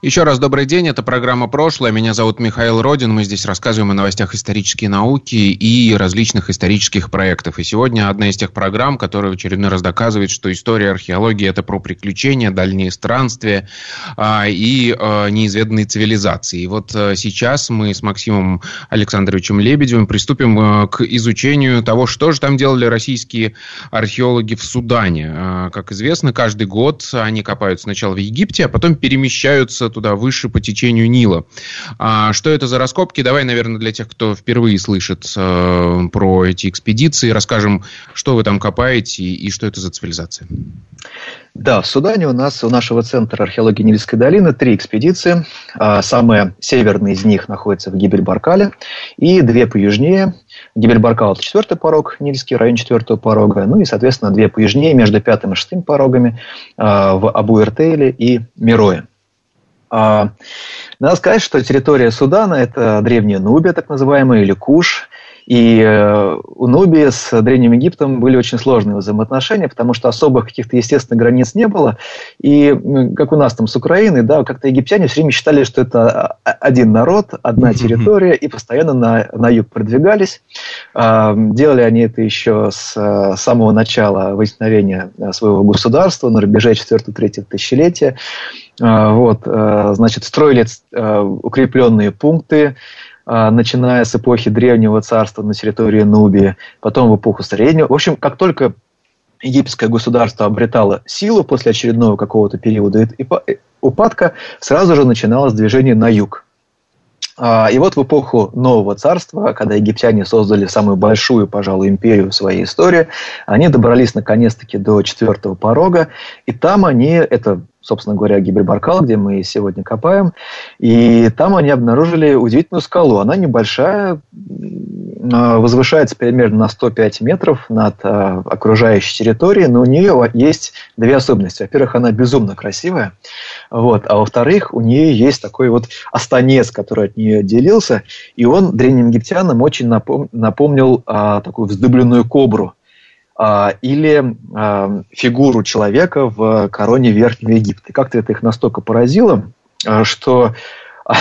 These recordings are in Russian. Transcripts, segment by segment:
еще раз добрый день, это программа «Прошлое». Меня зовут Михаил Родин. Мы здесь рассказываем о новостях исторической науки и различных исторических проектов. И сегодня одна из тех программ, которая в очередной раз доказывает, что история археологии – это про приключения, дальние странствия а, и а, неизведанные цивилизации. И вот а, сейчас мы с Максимом Александровичем Лебедевым приступим к изучению того, что же там делали российские археологи в Судане. Как известно, каждый год они копают сначала в Египте, а потом перемещаются туда выше по течению Нила. А что это за раскопки? Давай, наверное, для тех, кто впервые слышит э, про эти экспедиции, расскажем, что вы там копаете и, и что это за цивилизация. Да, в Судане у нас, у нашего центра археологии Нильской долины три экспедиции. А, самая северная из них находится в Гибель-Баркале, и две поюжнее. Гибель-Баркал – это четвертый порог, Нильский район четвертого порога, ну и, соответственно, две поюжнее, между пятым и шестым порогами а, в Абу-Эртейле и Мирое. А, надо сказать, что территория Судана – это древняя Нубия, так называемая, или Куш. И э, у Нубии с Древним Египтом были очень сложные взаимоотношения, потому что особых каких-то естественных границ не было. И как у нас там с Украиной, да, как-то египтяне все время считали, что это один народ, одна территория, и постоянно на, на юг продвигались. А, делали они это еще с э, самого начала возникновения э, своего государства, на рубеже 4-3 тысячелетия. А, вот, значит, строили укрепленные пункты, а, начиная с эпохи Древнего царства на территории Нубии, потом в эпоху Среднего. В общем, как только египетское государство обретало силу после очередного какого-то периода упадка, сразу же начиналось движение на юг. А, и вот в эпоху Нового Царства, когда египтяне создали самую большую, пожалуй, империю в своей истории, они добрались наконец-таки до четвертого порога, и там они, это собственно говоря, Гибрибаркал, где мы сегодня копаем. И там они обнаружили удивительную скалу. Она небольшая, возвышается примерно на 105 метров над а, окружающей территорией, но у нее есть две особенности. Во-первых, она безумно красивая, вот, а во-вторых, у нее есть такой вот останец, который от нее отделился, и он древним египтянам очень напомнил а, такую вздыбленную кобру. А, или а, фигуру человека в короне Верхнего Египта. как-то это их настолько поразило, а, что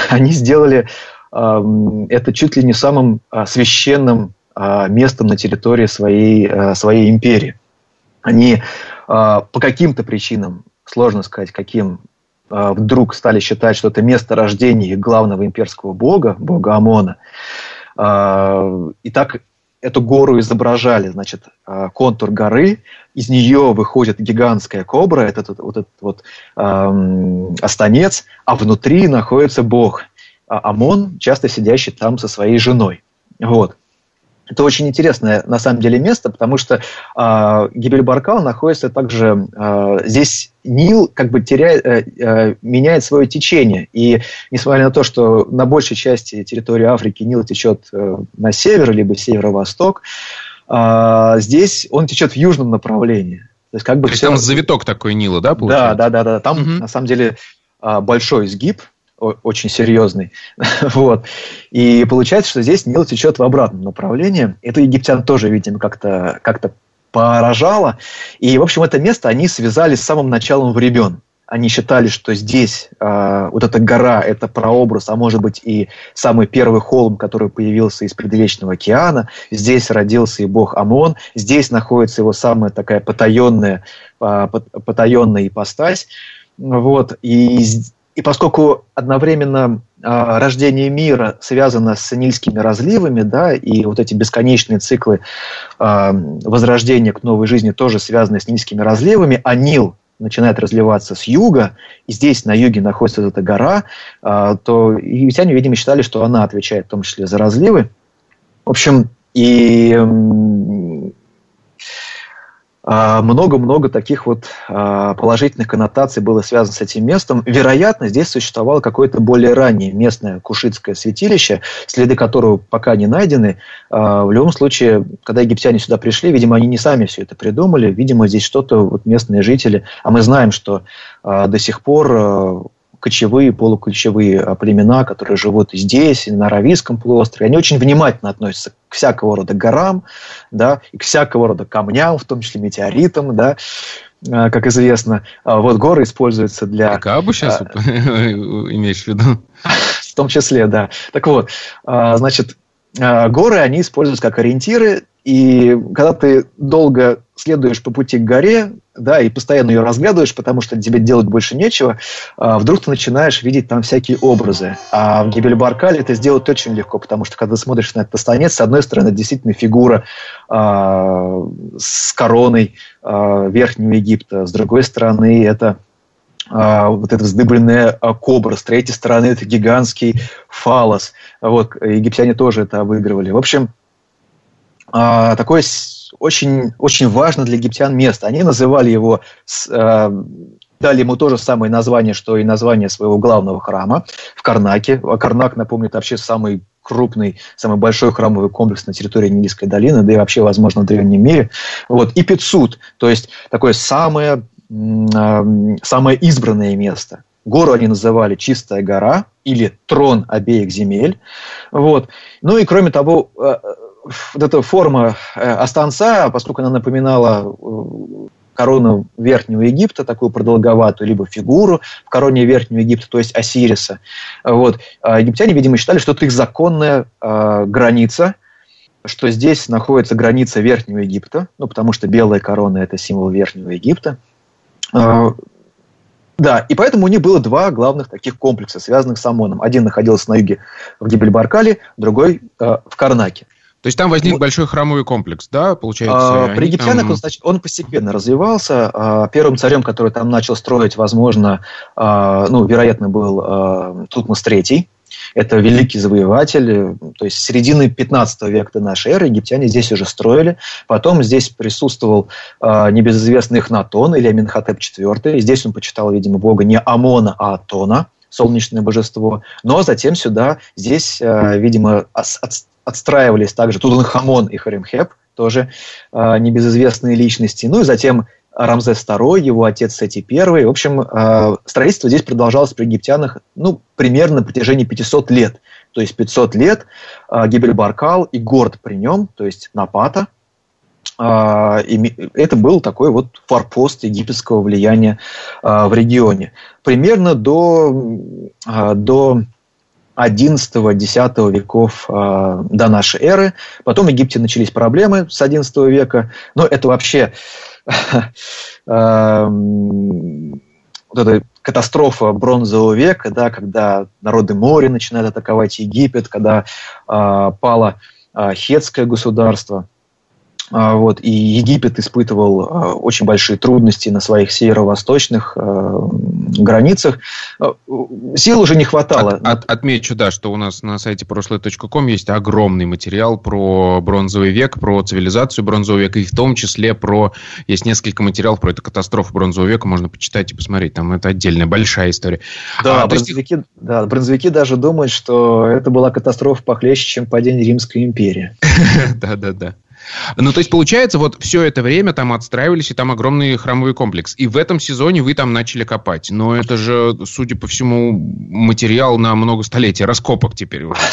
они сделали это чуть ли не самым священным местом на территории своей, своей империи. Они по каким-то причинам, сложно сказать, каким, вдруг стали считать, что это место рождения их главного имперского бога, бога Амона. И так эту гору изображали, значит, а, контур горы, из нее выходит гигантская кобра, этот вот этот вот эм, останец, а внутри находится бог а Амон, часто сидящий там со своей женой. Вот. Это очень интересное на самом деле место, потому что э, Гибель-Баркал находится также э, здесь Нил как бы теряет, э, э, меняет свое течение. И несмотря на то, что на большей части территории Африки Нил течет э, на север, либо северо-восток, э, здесь он течет в южном направлении. То есть, как бы то есть все... там завиток такой Нила, да, получается? Да, да, да, да. Там угу. на самом деле большой изгиб, очень серьезный. вот. И получается, что здесь Нил течет в обратном направлении. Это египтян тоже, видимо, как-то как поражало. И, в общем, это место они связали с самым началом времен. Они считали, что здесь э, вот эта гора – это прообраз, а может быть и самый первый холм, который появился из предвечного океана. Здесь родился и бог Амон. Здесь находится его самая такая потаенная, э, потаенная ипостась. Вот. И и поскольку одновременно э, рождение мира связано с нильскими разливами, да, и вот эти бесконечные циклы э, возрождения к новой жизни тоже связаны с нильскими разливами, а Нил начинает разливаться с юга, и здесь на юге находится эта гора, э, то египтяне, видимо, считали, что она отвечает в том числе за разливы. В общем, и много-много таких вот а, положительных коннотаций было связано с этим местом. Вероятно, здесь существовало какое-то более раннее местное кушитское святилище, следы которого пока не найдены. А, в любом случае, когда египтяне сюда пришли, видимо, они не сами все это придумали. Видимо, здесь что-то вот местные жители. А мы знаем, что до сих пор кочевые, полукочевые а, племена, которые живут здесь, и на Аравийском полуострове, они очень внимательно относятся к всякого рода горам, да, и к всякого рода камням, в том числе метеоритам, да, а, как известно. А вот горы используются для... И Кабу сейчас имеешь в виду? В том числе, да. Так вот, значит, горы, они используются как ориентиры, и когда ты долго следуешь по пути к горе, да, и постоянно ее разглядываешь, потому что тебе делать больше нечего, а, вдруг ты начинаешь видеть там всякие образы. А в Гибель-Баркале это сделать очень легко, потому что когда смотришь на этот станец, с одной стороны, действительно фигура а, с короной а, Верхнего Египта, с другой стороны, это вот эта вздыбленная а, кобра, с третьей стороны это гигантский фалос. Вот, египтяне тоже это обыгрывали. В общем, а, такое очень, очень важно для египтян место. Они называли его, э, дали ему то же самое название, что и название своего главного храма в Карнаке. А Карнак, напомню, это вообще самый крупный, самый большой храмовый комплекс на территории Нильской долины, да и вообще, возможно, в древнем мире. Вот. И Пицут, то есть такое самое, самое избранное место. Гору они называли «Чистая гора» или «Трон обеих земель». Вот. Ну и кроме того, э, вот эта форма э, останца, поскольку она напоминала э, корону Верхнего Египта, такую продолговатую, либо фигуру в короне Верхнего Египта, то есть Осириса. Вот. А египтяне, видимо, считали, что это их законная э, граница, что здесь находится граница Верхнего Египта, ну, потому что белая корона – это символ Верхнего Египта. Э, да, и поэтому у них было два главных таких комплекса, связанных с Амоном. Один находился на юге в Гибель-Баркале, другой э, в Карнаке. То есть там возник ну, большой храмовый комплекс, да, получается? А, при египтянах там... он, постепенно развивался. А, первым царем, который там начал строить, возможно, а, ну, вероятно, был а, Тутмос III. Это великий завоеватель, то есть середины 15 века до нашей эры египтяне здесь уже строили. Потом здесь присутствовал э, небезызвестный Эхнатон или Аминхотеп IV. И здесь он почитал, видимо, бога не Амона, а Атона, солнечное божество. Но затем сюда, здесь, э, видимо, отстраивались также Тутанхамон и Харимхеп, тоже э, небезызвестные личности. Ну и затем Рамзес II, его отец Сети I. В общем, э, строительство здесь продолжалось при египтянах ну, примерно на протяжении 500 лет. То есть 500 лет э, Гибель-Баркал и город при нем, то есть Напата, э, это был такой вот форпост египетского влияния в регионе. Примерно до, до 11-10 веков э, до нашей эры. Потом в Египте начались проблемы с 11 века. Но это вообще э, вот эта катастрофа бронзового века, да, когда народы моря начинают атаковать Египет, когда э, пало э, хетское государство – вот, и Египет испытывал а, очень большие трудности на своих северо-восточных э, границах. Сил уже не хватало. От, от, отмечу, да, что у нас на сайте прошлое.ком есть огромный материал про бронзовый век, про цивилизацию бронзового века, и в том числе про... Есть несколько материалов про эту катастрофу бронзового века, можно почитать и посмотреть. Там это отдельная большая история. Да, а, бронзовики, есть... да, бронзовики даже думают, что это была катастрофа похлеще, чем падение Римской империи. Да-да-да. Ну, то есть, получается, вот все это время там отстраивались, и там огромный храмовый комплекс. И в этом сезоне вы там начали копать. Но это же, судя по всему, материал на много столетий, раскопок теперь уже.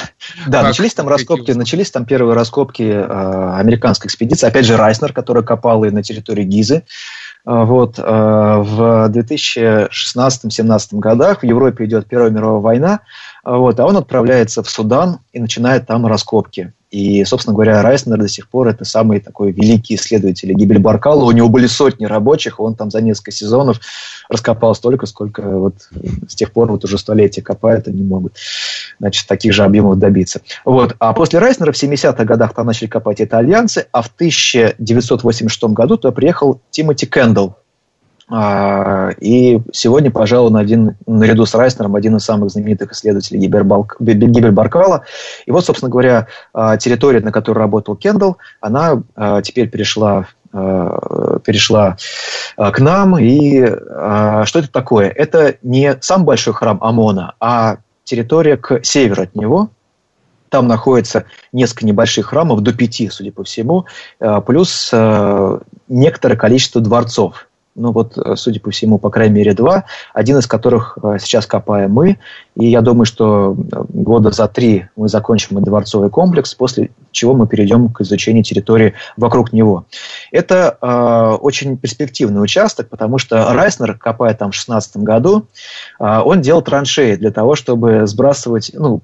Да, начались там раскопки, начались там первые раскопки э, американской экспедиции. Опять же, Райснер, который копал и на территории Гизы. Э, вот, э, в 2016-2017 годах в Европе идет Первая мировая война, вот, а он отправляется в Судан и начинает там раскопки. И, собственно говоря, Райснер до сих пор это самый такой великий исследователь гибель Баркала. У него были сотни рабочих, он там за несколько сезонов раскопал столько, сколько вот с тех пор вот уже столетия копают, они могут значит, таких же объемов добиться. Вот. А после Райснера в 70-х годах там начали копать итальянцы, а в 1986 году туда приехал Тимоти Кендалл, а, и сегодня, пожалуй, он один, наряду с Райснером, один из самых знаменитых исследователей Гибель-Баркала. И вот, собственно говоря, а, территория, на которой работал Кендалл, она а, теперь перешла перешла к нам. И что это такое? Это не сам большой храм Амона, а территория к северу от него. Там находится несколько небольших храмов, до пяти, судя по всему, плюс некоторое количество дворцов ну вот, э, судя по всему, по крайней мере, два, один из которых э, сейчас копаем мы, и я думаю, что э, года за три мы закончим и дворцовый комплекс, после чего мы перейдем к изучению территории вокруг него. Это э, очень перспективный участок, потому что Райснер, копая там в 2016 году, э, он делал траншеи для того, чтобы сбрасывать, ну,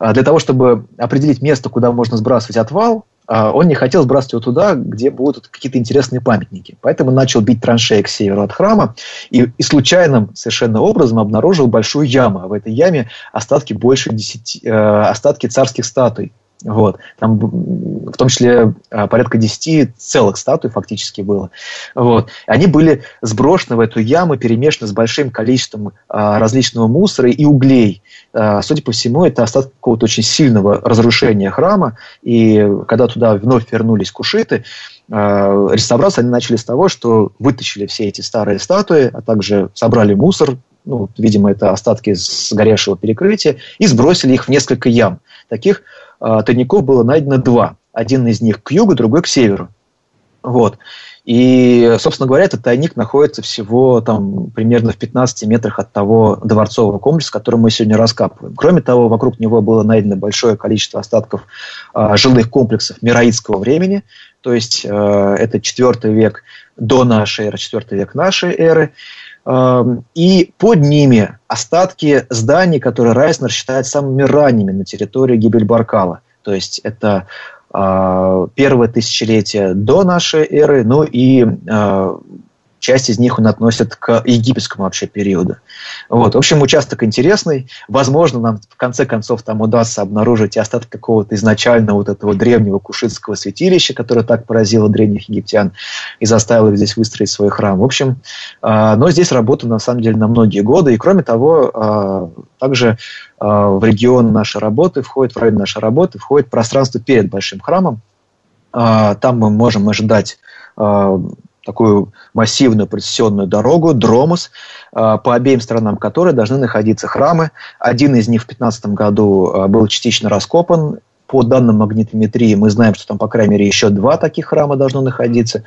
для того, чтобы определить место, куда можно сбрасывать отвал, он не хотел сбрасывать его туда, где будут какие-то интересные памятники. Поэтому начал бить траншеи к северу от храма и, и случайным совершенно образом обнаружил большую яму. А в этой яме остатки больше десяти, э, остатки царских статуй. Вот. Там в том числе а, порядка 10 целых статуй фактически было. Вот. Они были сброшены в эту яму, перемешаны с большим количеством а, различного мусора и углей. А, судя по всему, это остаток какого-то очень сильного разрушения храма. И когда туда вновь вернулись кушиты, а, реставрацию они начали с того, что вытащили все эти старые статуи, а также собрали мусор, ну, видимо, это остатки сгоревшего перекрытия, и сбросили их в несколько ям. Таких тайников было найдено два. Один из них к югу, другой к северу. Вот. И, собственно говоря, этот тайник находится всего там, примерно в 15 метрах от того дворцового комплекса, который мы сегодня раскапываем. Кроме того, вокруг него было найдено большое количество остатков э, жилых комплексов мираитского времени, то есть э, это 4 век до нашей эры, 4 век нашей эры. И под ними остатки зданий, которые Райснер считает самыми ранними на территории Гибельбаркала. То есть это а, первое тысячелетие до нашей эры, ну и а, Часть из них он относит к египетскому вообще периоду. Вот. В общем, участок интересный. Возможно, нам в конце концов там удастся обнаружить остаток какого-то изначального вот этого древнего кушитского святилища, которое так поразило древних египтян и заставило их здесь выстроить свой храм. В общем, э, но здесь работа на самом деле на многие годы. И кроме того, э, также э, в регион нашей работы входит, в район нашей работы входит пространство перед большим храмом. Там мы можем ожидать такую массивную процессионную дорогу, дромос, а, по обеим сторонам которой должны находиться храмы. Один из них в 2015 году а, был частично раскопан. По данным магнитометрии мы знаем, что там, по крайней мере, еще два таких храма должно находиться.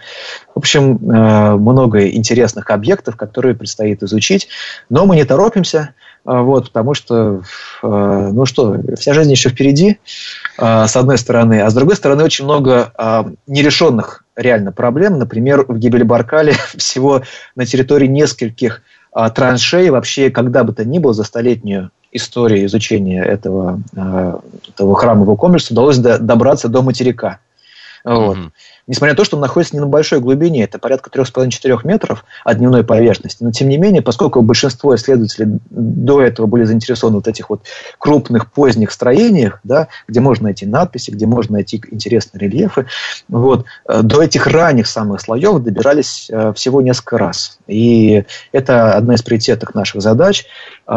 В общем, а, много интересных объектов, которые предстоит изучить. Но мы не торопимся. Вот, потому что, ну что, вся жизнь еще впереди, с одной стороны, а с другой стороны очень много нерешенных реально проблем. Например, в Гибель-Баркале всего на территории нескольких траншей вообще, когда бы то ни было, за столетнюю историю изучения этого, этого храмового комплекса удалось добраться до материка. Вот. Mm-hmm. Несмотря на то, что он находится не на большой глубине, это порядка 3,5-4 метров от дневной поверхности. Но тем не менее, поскольку большинство исследователей до этого были заинтересованы вот этих вот крупных поздних строениях, да, где можно найти надписи, где можно найти интересные рельефы, вот, э, до этих ранних самых слоев добирались э, всего несколько раз. И это одна из приоритетных наших задач э,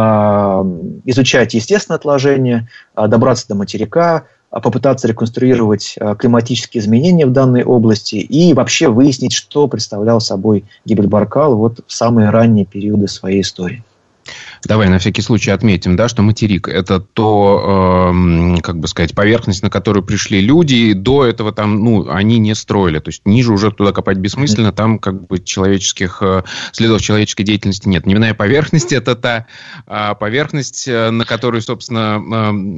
изучать естественное отложение, добраться до материка, попытаться реконструировать а, климатические изменения в данной области и вообще выяснить, что представлял собой гибель Баркал вот в самые ранние периоды своей истории. Давай на всякий случай отметим, да, что материк – это то, э, как бы сказать, поверхность, на которую пришли люди. И до этого там, ну, они не строили. То есть, ниже уже туда копать бессмысленно. Там как бы человеческих, э, следов человеческой деятельности нет. Дневная поверхность – это та э, поверхность, на которой, собственно,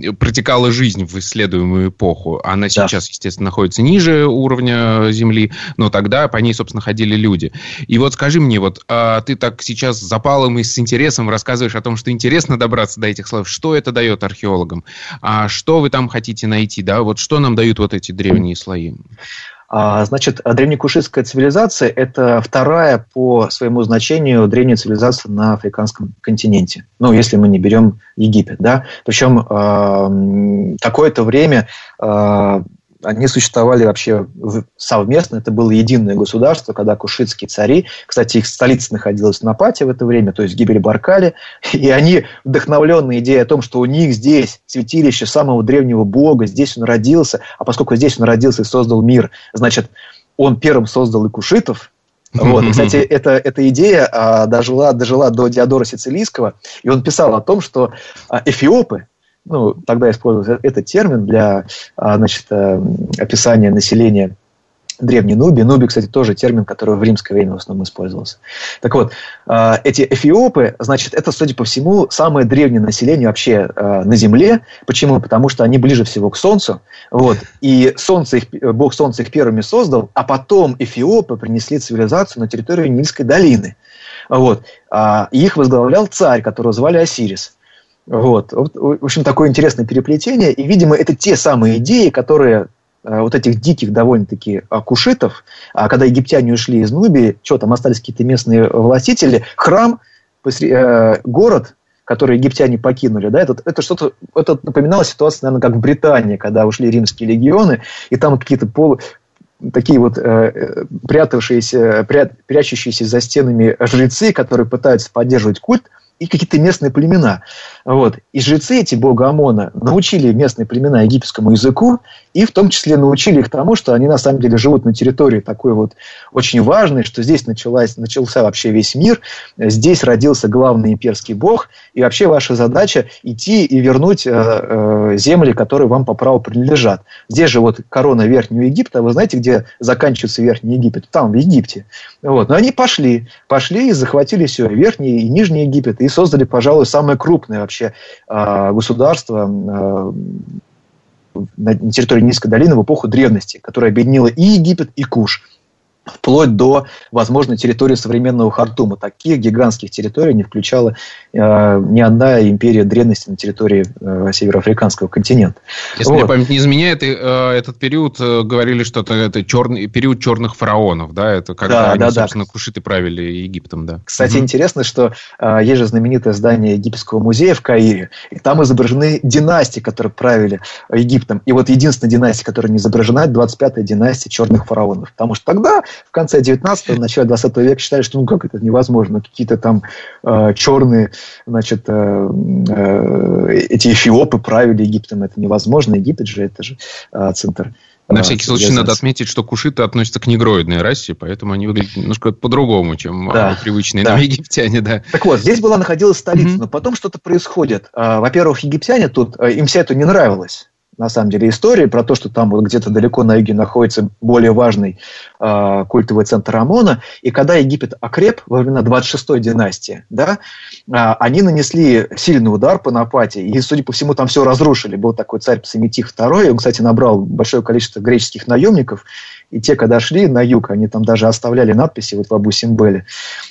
э, протекала жизнь в исследуемую эпоху. Она да. сейчас, естественно, находится ниже уровня Земли, но тогда по ней, собственно, ходили люди. И вот скажи мне, вот э, ты так сейчас запалом и с интересом рассказываешь о том, что интересно добраться до этих слов, что это дает археологам, а что вы там хотите найти, да, вот что нам дают вот эти древние слои? А, значит, древнекушистская цивилизация – это вторая по своему значению древняя цивилизация на африканском континенте. Ну, если мы не берем Египет, да. Причем э, какое-то время э, они существовали вообще совместно, это было единое государство, когда кушитские цари, кстати, их столица находилась на Пате в это время, то есть гибель Баркали, и они, вдохновленные идеей о том, что у них здесь святилище самого древнего бога, здесь он родился, а поскольку здесь он родился и создал мир, значит, он первым создал и кушитов, вот. Кстати, эта, эта идея а, дожила, дожила до Диодора Сицилийского, и он писал о том, что а, эфиопы, ну, тогда использовался этот термин для а, значит, а, описания населения древней Нуби. Нуби, кстати, тоже термин, который в римское время в основном использовался. Так вот, а, эти эфиопы, значит, это, судя по всему, самое древнее население вообще а, на Земле. Почему? Потому что они ближе всего к Солнцу. Вот. И солнце их, Бог Солнца их первыми создал, а потом эфиопы принесли цивилизацию на территорию Нильской долины. Вот. Их возглавлял царь, которого звали Осирис. Вот. В общем, такое интересное переплетение. И, видимо, это те самые идеи, которые Э, вот этих диких довольно-таки кушитов, а когда египтяне ушли из Нубии, что там остались какие-то местные властители, храм, э, город, который египтяне покинули, да, это, это что-то, это напоминало ситуацию, наверное, как в Британии, когда ушли римские легионы, и там какие-то полу, такие вот э, прятавшиеся, пря, прячущиеся за стенами жрецы, которые пытаются поддерживать культ, и какие-то местные племена. Вот. И жрецы эти бога Амона научили местные племена египетскому языку, и в том числе научили их тому, что они на самом деле живут на территории такой вот очень важной, что здесь началась, начался вообще весь мир, здесь родился главный имперский бог, и вообще ваша задача идти и вернуть э, э, земли, которые вам по праву принадлежат. Здесь же вот корона Верхнего Египта, вы знаете, где заканчивается Верхний Египет? Там, в Египте. Вот. Но они пошли, пошли и захватили все, Верхний и Нижний Египет, и создали, пожалуй, самое крупное вообще э, государство э, на территории Низкой долины в эпоху древности, которая объединила и Египет, и Куш вплоть до, возможно, территории современного Хартума. Таких гигантских территорий не включала э, ни одна империя древности на территории э, североафриканского континента. Если вот. мне память не изменяет, э, этот период э, говорили, что это, это черный, период черных фараонов, да, это когда да, они, да, собственно, да. кушиты правили Египтом, да. Кстати, угу. интересно, что э, есть же знаменитое здание Египетского музея в Каире, и там изображены династии, которые правили Египтом. И вот единственная династия, которая не изображена, это 25-я династия черных фараонов. Потому что тогда в конце 19-го, начале 20 века считали, что ну как это невозможно, какие-то там э, черные, значит, э, э, эти эфиопы правили Египтом, это невозможно, Египет же это же э, центр на всякий случай надо отметить, что кушиты относятся к негроидной расе, поэтому они выглядят немножко по-другому, чем да, привычные да. нам египтяне. Да. Так вот, здесь была находилась столица, mm-hmm. но потом что-то происходит. А, во-первых, египтяне тут, э, им все это не нравилось на самом деле истории про то, что там вот где-то далеко на юге находится более важный э, культовый центр Амона. И когда Египет окреп во времена 26-й династии, да, э, они нанесли сильный удар по Напате, и, судя по всему, там все разрушили. Был такой царь Псаметих II, он, кстати, набрал большое количество греческих наемников, и те, когда шли на юг, они там даже оставляли надписи вот в Абу Симбеле,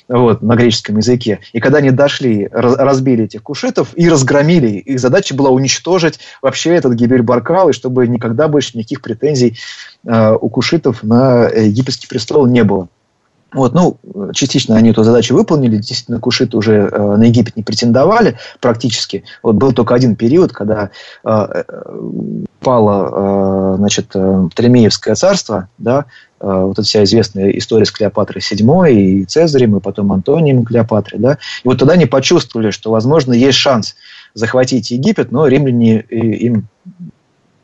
вот, на греческом языке. И когда они дошли, разбили этих кушетов и разгромили, их задача была уничтожить вообще этот Гибель-Баркал, и чтобы никогда больше никаких претензий э, у кушитов на египетский престол не было. Вот, ну, частично они эту задачу выполнили, действительно, кушиты уже э, на Египет не претендовали практически. Вот был только один период, когда э, э пало, э, значит, э, Птолемеевское царство, да, э, вот эта вся известная история с Клеопатрой VII и Цезарем, и потом Антонием Клеопатрой, да, и вот тогда они почувствовали, что, возможно, есть шанс захватить Египет, но римляне им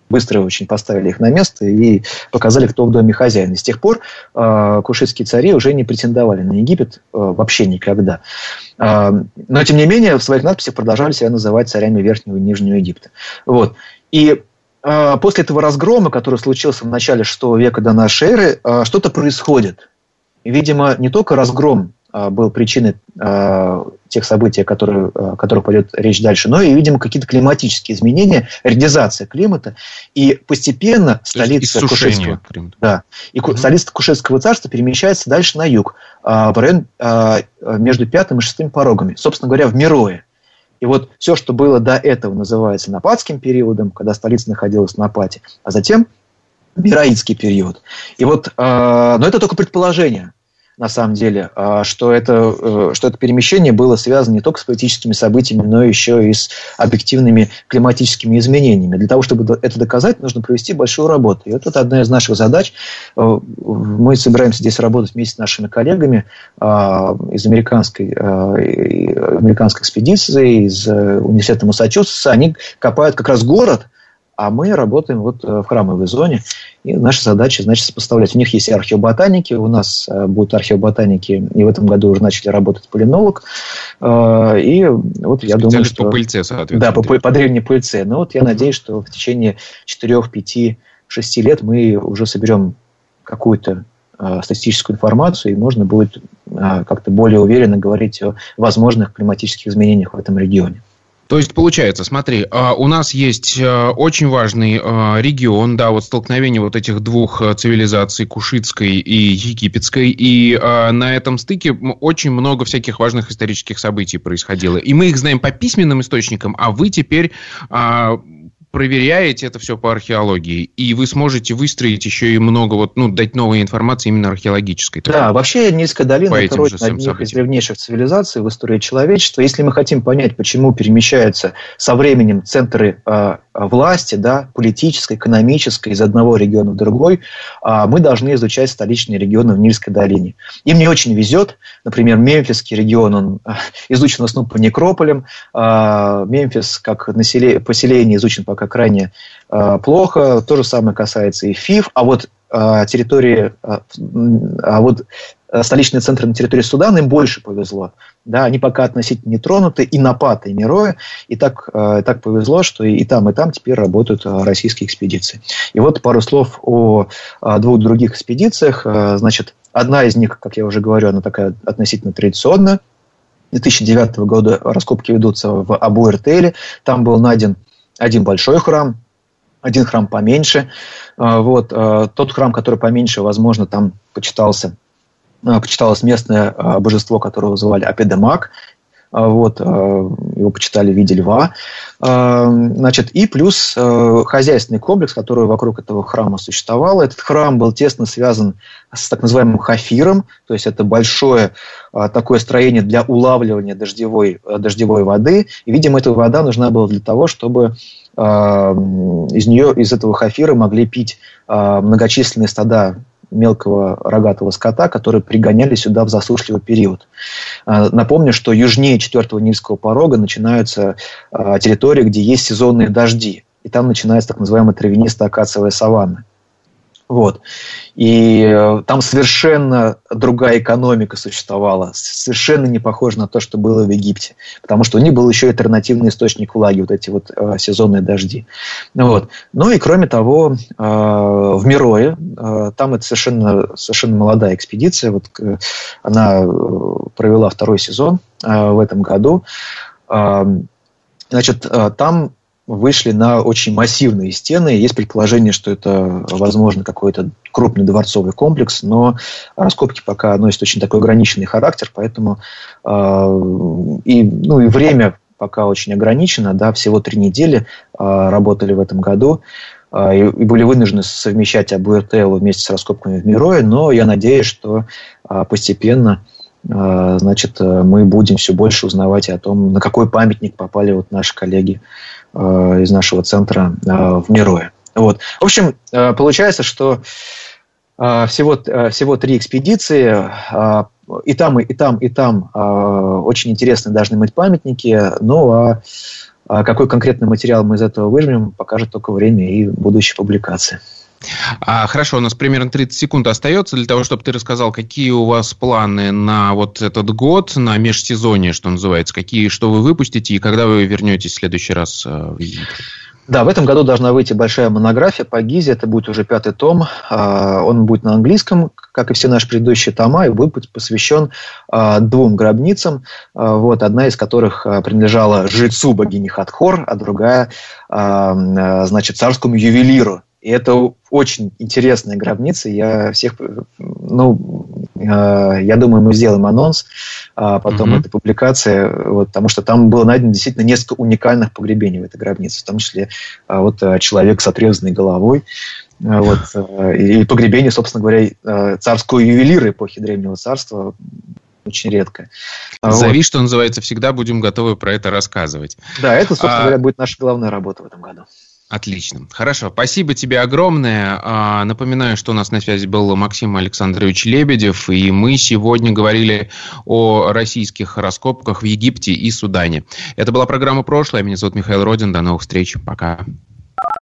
быстро очень поставили их на место и показали, кто в доме хозяин. И с тех пор э, кушитские цари уже не претендовали на Египет э, вообще никогда. Э, но, тем не менее, в своих надписях продолжали себя называть царями Верхнего и Нижнего Египта. Вот. И э, после этого разгрома, который случился в начале VI века до нашей эры, э, что-то происходит. Видимо, не только разгром был причиной э, тех событий, которые, о которых пойдет речь дальше, но и, видимо, какие-то климатические изменения, редизация климата. И постепенно столица Кушетского, да, и угу. столица Кушетского царства перемещается дальше на юг, э, в район э, между пятым и шестым порогами, собственно говоря, в Мирое. И вот все, что было до этого, называется Нападским периодом, когда столица находилась на Напате, а затем Мираидский период. И вот, э, но это только предположение на самом деле, а, что это, э, что это перемещение было связано не только с политическими событиями, но еще и с объективными климатическими изменениями. Для того, чтобы это доказать, нужно провести большую работу. И вот это одна из наших задач. Э, мы собираемся здесь работать вместе с нашими коллегами а, из американской, американской экспедиции, из э, университета Массачусетса. Они копают как раз город, а мы работаем вот в храмовой зоне. И наша задача, значит, сопоставлять. У них есть археоботаники, у нас будут археоботаники, и в этом году уже начали работать полинолог. И вот я думаю, что... по пыльце, соответственно. Да, по, по древней пыльце. Но вот я надеюсь, что в течение 4, 5, 6 лет мы уже соберем какую-то э, статистическую информацию, и можно будет э, как-то более уверенно говорить о возможных климатических изменениях в этом регионе. То есть, получается, смотри, а, у нас есть э, очень важный э, регион, да, вот столкновение вот этих двух цивилизаций, кушитской и египетской, и на этом стыке очень много всяких важных исторических событий происходило. И мы их знаем по письменным источникам, а вы теперь а, проверяете это все по археологии, и вы сможете выстроить еще и много, вот, ну, дать новой информации именно археологической. Да, вообще Нильская долина – это родина одних событиям. из древнейших цивилизаций в истории человечества. Если мы хотим понять, почему перемещаются со временем центры э, власти, да, политической, экономической, из одного региона в другой, э, мы должны изучать столичные регионы в Нильской долине. Им не очень везет. Например, Мемфисский регион, он э, изучен в основном по некрополям. Э, Мемфис, как население, поселение, изучен по пока крайне э, плохо. То же самое касается и ФИФ. А вот э, территории, э, а вот э, столичные центры на территории Судана им больше повезло. Да, они пока относительно не тронуты, и Напата, и Мироя. И так, э, так повезло, что и, и там, и там теперь работают э, российские экспедиции. И вот пару слов о, о двух других экспедициях. Э, значит, одна из них, как я уже говорю, она такая относительно традиционная. 2009 года раскопки ведутся в Абу-Эртеле. Там был найден один большой храм, один храм поменьше. А, вот. А, тот храм, который поменьше, возможно, там почитался, а, почиталось местное божество, которое вызывали Апедемак. Вот, его почитали в виде льва. Значит, и плюс хозяйственный комплекс, который вокруг этого храма существовал. Этот храм был тесно связан с так называемым хафиром, то есть это большое такое строение для улавливания дождевой, дождевой воды. И, видимо, эта вода нужна была для того, чтобы из нее, из этого хафира могли пить многочисленные стада мелкого рогатого скота, которые пригоняли сюда в засушливый период. А, напомню, что южнее четвертого Нильского порога начинаются а, территории, где есть сезонные дожди. И там начинается так называемая травянистая акациевая саванна. Вот. И э, там совершенно другая экономика существовала, совершенно не похожа на то, что было в Египте, потому что у них был еще альтернативный источник влаги, вот эти вот э, сезонные дожди. Вот. Ну и кроме того, э, в Мирое, э, там это совершенно, совершенно молодая экспедиция, вот, э, она э, провела второй сезон э, в этом году. Э, значит, э, там вышли на очень массивные стены. Есть предположение, что это, возможно, какой-то крупный дворцовый комплекс, но раскопки пока носят очень такой ограниченный характер, поэтому э, и, ну, и время пока очень ограничено, да, всего три недели э, работали в этом году э, и, и были вынуждены совмещать АБРТЛ вместе с раскопками в Мирое, но я надеюсь, что э, постепенно значит, мы будем все больше узнавать о том, на какой памятник попали вот наши коллеги Э, из нашего центра э, в Мирое. Вот. В общем, э, получается, что всего, всего три экспедиции, и там, и там, и там очень интересные должны быть памятники, ну а какой конкретный материал мы из этого выжмем, покажет только время и будущие публикации. А, хорошо, у нас примерно 30 секунд остается для того, чтобы ты рассказал, какие у вас планы на вот этот год, на межсезонье, что называется, какие, что вы выпустите и когда вы вернетесь в следующий раз э, в? Да, в этом году должна выйти большая монография по Гизе. Это будет уже пятый том. А, он будет на английском, как и все наши предыдущие тома, и будет посвящен а, двум гробницам, а, вот, одна из которых принадлежала жрецу богини Хатхор, а другая, значит, царскому ювелиру и это очень интересная гробница. Я всех, ну, э, я думаю, мы сделаем анонс а потом mm-hmm. этой публикации, вот, потому что там было найдено действительно несколько уникальных погребений в этой гробнице, в том числе а, вот э, человек с отрезанной головой, а, вот, э, и погребение, собственно говоря, э, царского ювелира эпохи Древнего Царства, очень редко. Зови, вот. что называется, всегда будем готовы про это рассказывать. Да, это, собственно а... говоря, будет наша главная работа в этом году. Отлично. Хорошо. Спасибо тебе огромное. А, напоминаю, что у нас на связи был Максим Александрович Лебедев, и мы сегодня говорили о российских раскопках в Египте и Судане. Это была программа «Прошлое». Меня зовут Михаил Родин. До новых встреч. Пока.